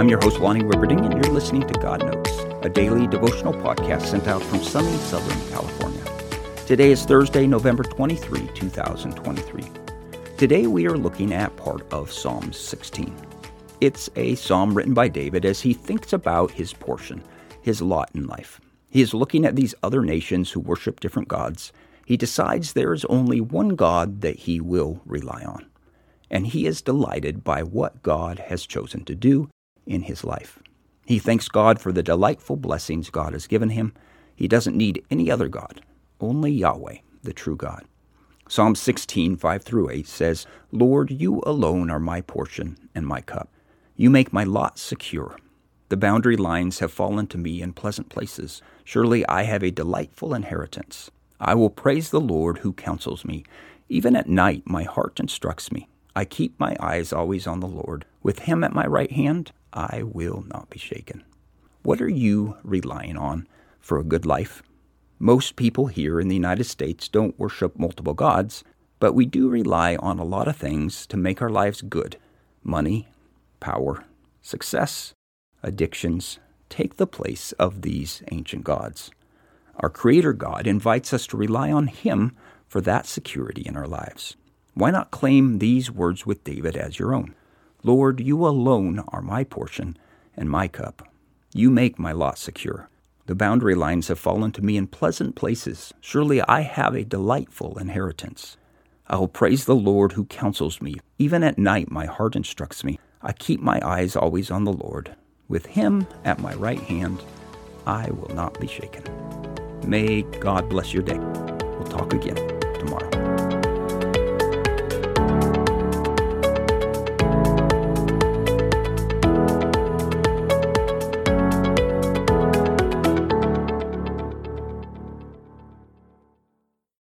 I'm your host, Lonnie Wibberding, and you're listening to God Notes, a daily devotional podcast sent out from sunny Southern California. Today is Thursday, November 23, 2023. Today we are looking at part of Psalm 16. It's a psalm written by David as he thinks about his portion, his lot in life. He is looking at these other nations who worship different gods. He decides there is only one God that he will rely on. And he is delighted by what God has chosen to do in his life. He thanks God for the delightful blessings God has given him. He doesn't need any other God, only Yahweh, the true God. Psalm 16, 5 through 8 says, Lord, you alone are my portion and my cup. You make my lot secure. The boundary lines have fallen to me in pleasant places. Surely I have a delightful inheritance. I will praise the Lord who counsels me. Even at night, my heart instructs me. I keep my eyes always on the Lord. With him at my right hand, I will not be shaken. What are you relying on for a good life? Most people here in the United States don't worship multiple gods, but we do rely on a lot of things to make our lives good. Money, power, success, addictions take the place of these ancient gods. Our Creator God invites us to rely on Him for that security in our lives. Why not claim these words with David as your own? Lord, you alone are my portion and my cup. You make my lot secure. The boundary lines have fallen to me in pleasant places. Surely I have a delightful inheritance. I will praise the Lord who counsels me. Even at night, my heart instructs me. I keep my eyes always on the Lord. With him at my right hand, I will not be shaken. May God bless your day. We'll talk again tomorrow.